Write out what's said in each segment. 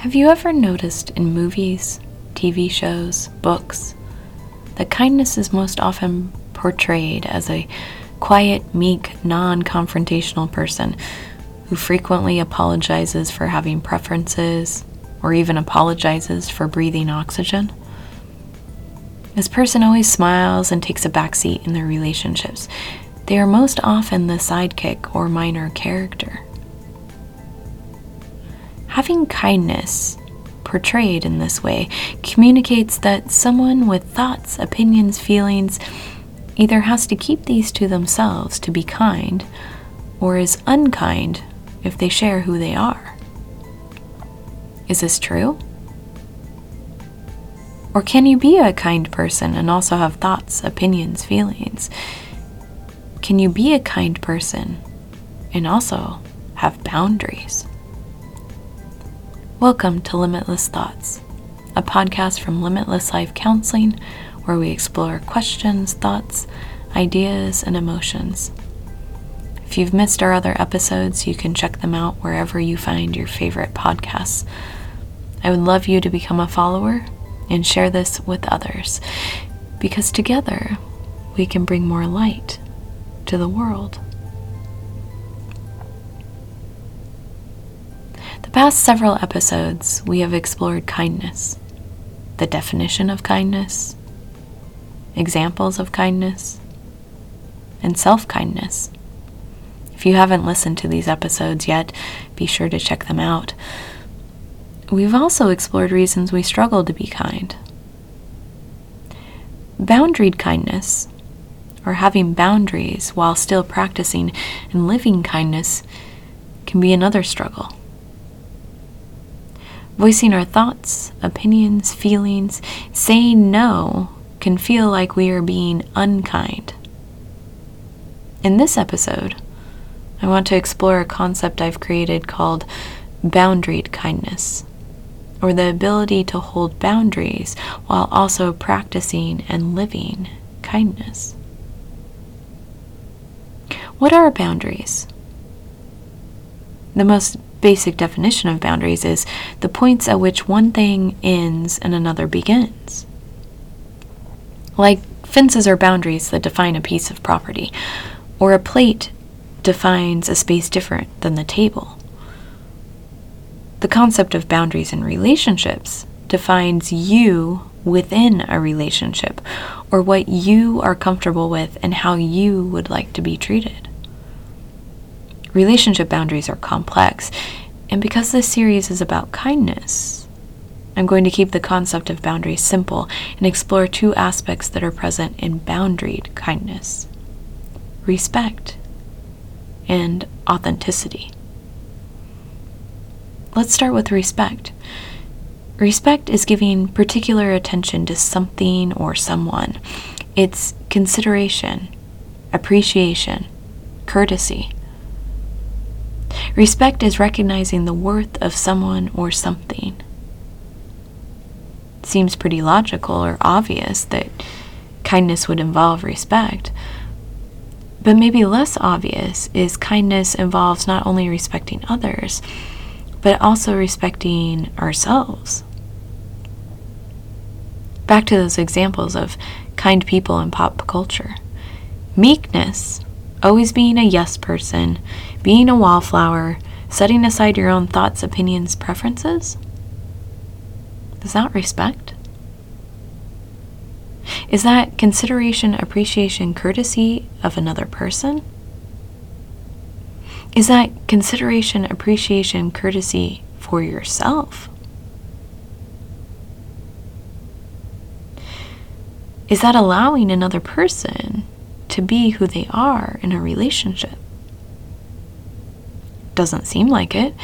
Have you ever noticed in movies, TV shows, books, that kindness is most often portrayed as a quiet, meek, non confrontational person who frequently apologizes for having preferences or even apologizes for breathing oxygen? This person always smiles and takes a backseat in their relationships. They are most often the sidekick or minor character. Having kindness portrayed in this way communicates that someone with thoughts, opinions, feelings either has to keep these to themselves to be kind or is unkind if they share who they are. Is this true? Or can you be a kind person and also have thoughts, opinions, feelings? Can you be a kind person and also have boundaries? Welcome to Limitless Thoughts, a podcast from Limitless Life Counseling where we explore questions, thoughts, ideas, and emotions. If you've missed our other episodes, you can check them out wherever you find your favorite podcasts. I would love you to become a follower and share this with others because together we can bring more light to the world. The past several episodes, we have explored kindness, the definition of kindness, examples of kindness, and self kindness. If you haven't listened to these episodes yet, be sure to check them out. We've also explored reasons we struggle to be kind. Boundaried kindness, or having boundaries while still practicing and living kindness, can be another struggle. Voicing our thoughts, opinions, feelings, saying no can feel like we are being unkind. In this episode, I want to explore a concept I've created called boundaried kindness, or the ability to hold boundaries while also practicing and living kindness. What are boundaries? The most basic definition of boundaries is the points at which one thing ends and another begins. Like fences are boundaries that define a piece of property, or a plate defines a space different than the table. The concept of boundaries in relationships defines you within a relationship, or what you are comfortable with and how you would like to be treated. Relationship boundaries are complex, and because this series is about kindness, I'm going to keep the concept of boundaries simple and explore two aspects that are present in boundaried kindness respect and authenticity. Let's start with respect. Respect is giving particular attention to something or someone. It's consideration, appreciation, courtesy. Respect is recognizing the worth of someone or something. It seems pretty logical or obvious that kindness would involve respect. But maybe less obvious is kindness involves not only respecting others, but also respecting ourselves. Back to those examples of kind people in pop culture. Meekness always being a yes person, being a wallflower, setting aside your own thoughts, opinions, preferences? Is that respect? Is that consideration, appreciation, courtesy of another person? Is that consideration, appreciation, courtesy for yourself? Is that allowing another person to be who they are in a relationship. Doesn't seem like it.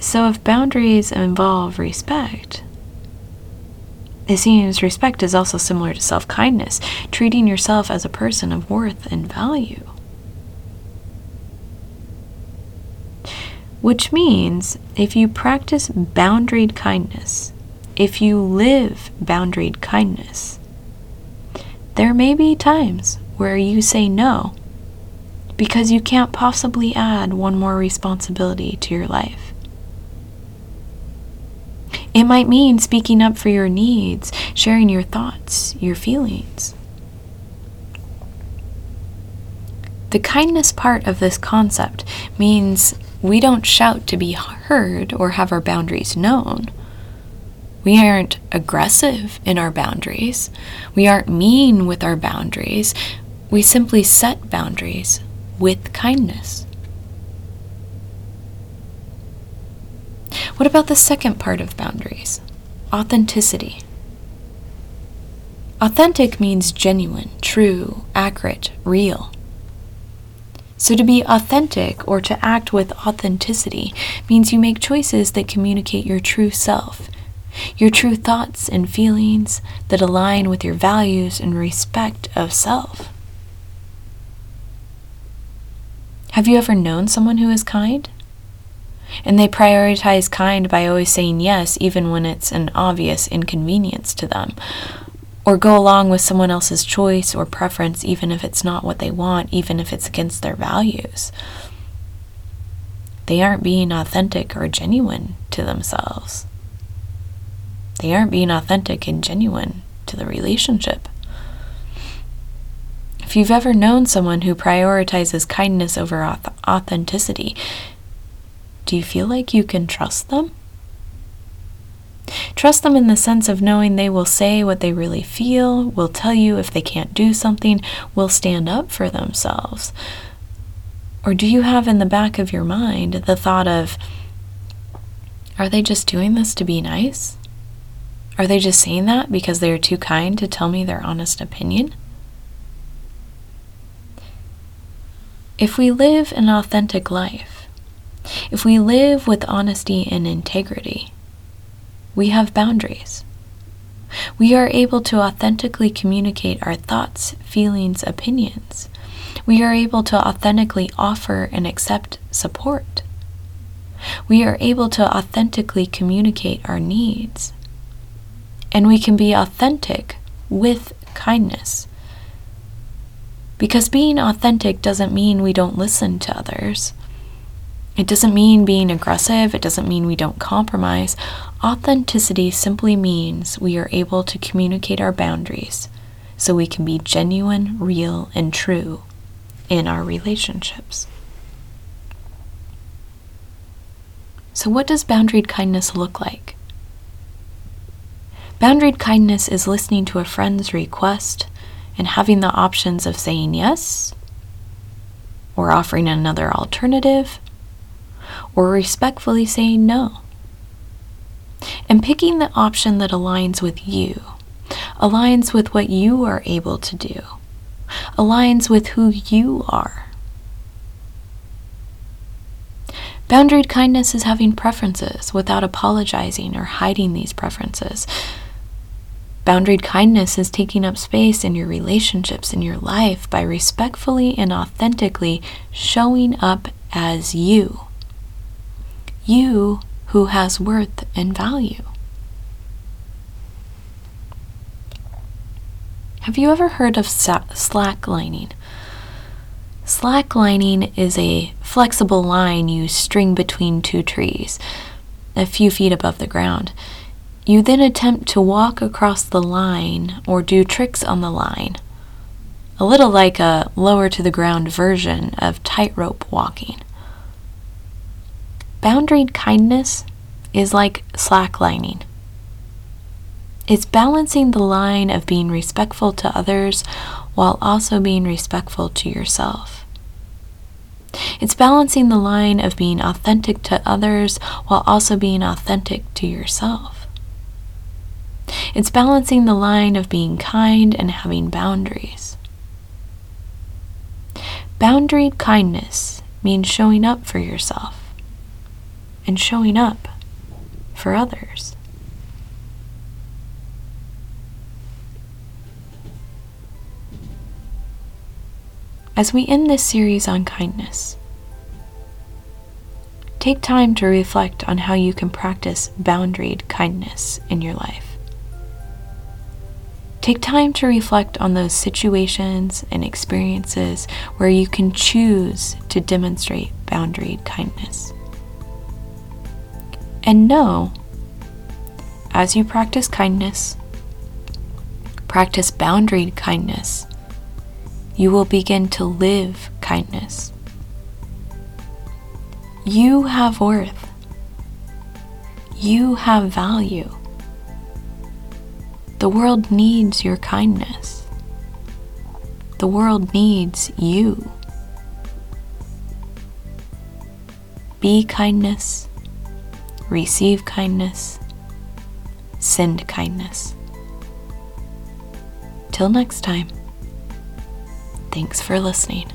So, if boundaries involve respect, it seems respect is also similar to self kindness, treating yourself as a person of worth and value. Which means if you practice boundaried kindness, if you live boundaried kindness, there may be times where you say no because you can't possibly add one more responsibility to your life. It might mean speaking up for your needs, sharing your thoughts, your feelings. The kindness part of this concept means we don't shout to be heard or have our boundaries known. We aren't aggressive in our boundaries. We aren't mean with our boundaries. We simply set boundaries with kindness. What about the second part of boundaries? Authenticity. Authentic means genuine, true, accurate, real. So, to be authentic or to act with authenticity means you make choices that communicate your true self, your true thoughts and feelings that align with your values and respect of self. Have you ever known someone who is kind? And they prioritize kind by always saying yes, even when it's an obvious inconvenience to them or go along with someone else's choice or preference, even if it's not what they want, even if it's against their values. They aren't being authentic or genuine to themselves. They aren't being authentic and genuine to the relationship. If you've ever known someone who prioritizes kindness over authenticity, do you feel like you can trust them? Trust them in the sense of knowing they will say what they really feel, will tell you if they can't do something, will stand up for themselves. Or do you have in the back of your mind the thought of, are they just doing this to be nice? Are they just saying that because they are too kind to tell me their honest opinion? If we live an authentic life, if we live with honesty and integrity, we have boundaries. We are able to authentically communicate our thoughts, feelings, opinions. We are able to authentically offer and accept support. We are able to authentically communicate our needs. And we can be authentic with kindness. Because being authentic doesn't mean we don't listen to others. It doesn't mean being aggressive, it doesn't mean we don't compromise. Authenticity simply means we are able to communicate our boundaries so we can be genuine, real, and true in our relationships. So, what does boundaried kindness look like? Boundaried kindness is listening to a friend's request and having the options of saying yes, or offering another alternative, or respectfully saying no. And picking the option that aligns with you, aligns with what you are able to do, aligns with who you are. Boundaried kindness is having preferences without apologizing or hiding these preferences. Boundaried kindness is taking up space in your relationships, in your life, by respectfully and authentically showing up as you you who has worth and value. Have you ever heard of slacklining? Slacklining is a flexible line you string between two trees, a few feet above the ground. You then attempt to walk across the line or do tricks on the line, a little like a lower to the ground version of tightrope walking. Boundaried kindness is like slacklining. It's balancing the line of being respectful to others while also being respectful to yourself. It's balancing the line of being authentic to others while also being authentic to yourself. It's balancing the line of being kind and having boundaries. Boundaried kindness means showing up for yourself and showing up for others. As we end this series on kindness, take time to reflect on how you can practice boundaried kindness in your life. Take time to reflect on those situations and experiences where you can choose to demonstrate boundaried kindness. And know as you practice kindness, practice boundaried kindness, you will begin to live kindness. You have worth. You have value. The world needs your kindness. The world needs you. Be kindness, receive kindness, send kindness. Till next time, thanks for listening.